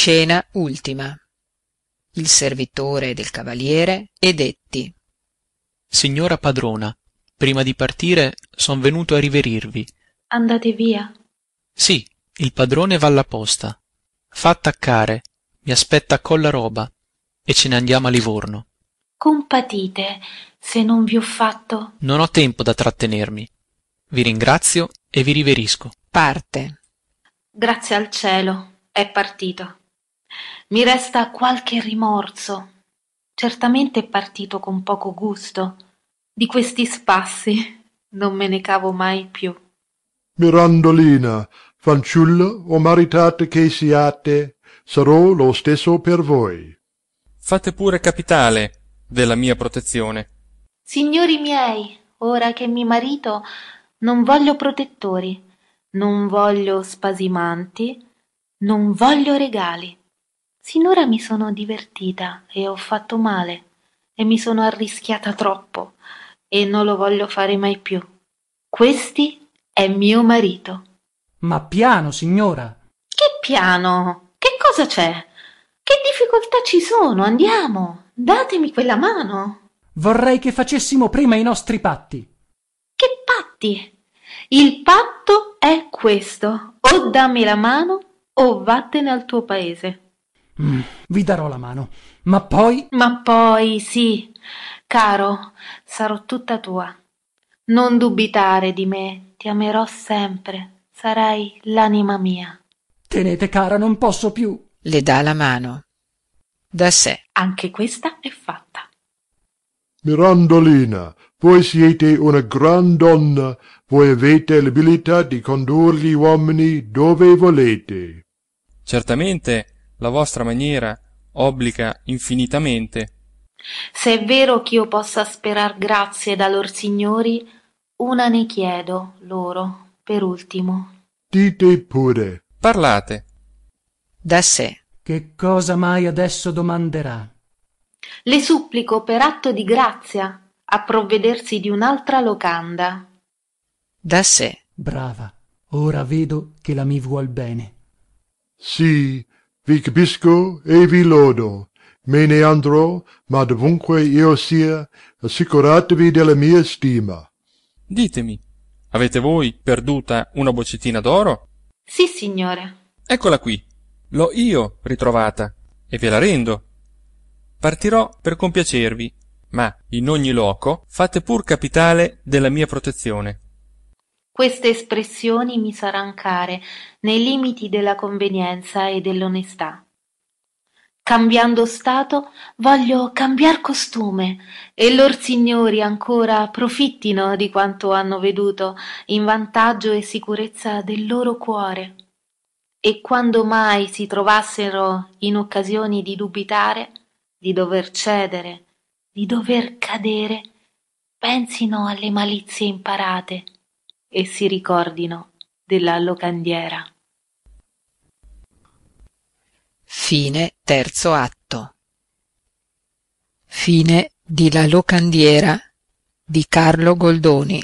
scena ultima. Il servitore del cavaliere e detti. Signora padrona prima di partire son venuto a riverirvi. Andate via. Sì il padrone va alla posta. Fa attaccare mi aspetta colla roba e ce ne andiamo a livorno. Compatite se non vi ho fatto. Non ho tempo da trattenermi. Vi ringrazio e vi riverisco. Parte. Grazie al cielo è partito mi resta qualche rimorso. Certamente è partito con poco gusto. Di questi spassi non me ne cavo mai più. Mirandolina fanciulla o maritata che siate sarò lo stesso per voi. Fate pure capitale della mia protezione. Signori miei ora che mi marito non voglio protettori non voglio spasimanti non voglio regali sinora mi sono divertita e ho fatto male e mi sono arrischiata troppo e non lo voglio fare mai più. Questi è mio marito. Ma piano signora. Che piano? Che cosa c'è? Che difficoltà ci sono? Andiamo. Datemi quella mano. Vorrei che facessimo prima i nostri patti. Che patti? Il patto è questo. O dammi la mano o vattene al tuo paese vi darò la mano. Ma poi? Ma poi sì. Caro sarò tutta tua. Non dubitare di me ti amerò sempre. Sarai l'anima mia. Tenete cara non posso più. Le dà la mano. Da sé. Anche questa è fatta. Mirandolina voi siete una gran donna. Voi avete l'abilità di condur gli uomini dove volete. Certamente la vostra maniera obbliga infinitamente. Se è vero ch'io possa sperar grazie da lor signori una ne chiedo loro per ultimo. Dite pure. Parlate. Da sé. Che cosa mai adesso domanderà? Le supplico per atto di grazia a provvedersi di un'altra locanda. Da sé. Brava. Ora vedo che la mi vuol bene. Sì vi capisco e vi lodo. Me ne andrò ma dovunque io sia assicuratevi della mia stima. Ditemi avete voi perduta una boccettina d'oro? Sì signore. Eccola qui. L'ho io ritrovata e ve la rendo. Partirò per compiacervi ma in ogni loco fate pur capitale della mia protezione queste espressioni mi saran care nei limiti della convenienza e dell'onestà. Cambiando stato voglio cambiar costume e lor signori ancora profittino di quanto hanno veduto in vantaggio e sicurezza del loro cuore. E quando mai si trovassero in occasioni di dubitare di dover cedere di dover cadere pensino alle malizie imparate e si ricordino della locandiera Fine terzo atto. Fine di La locandiera di Carlo Goldoni.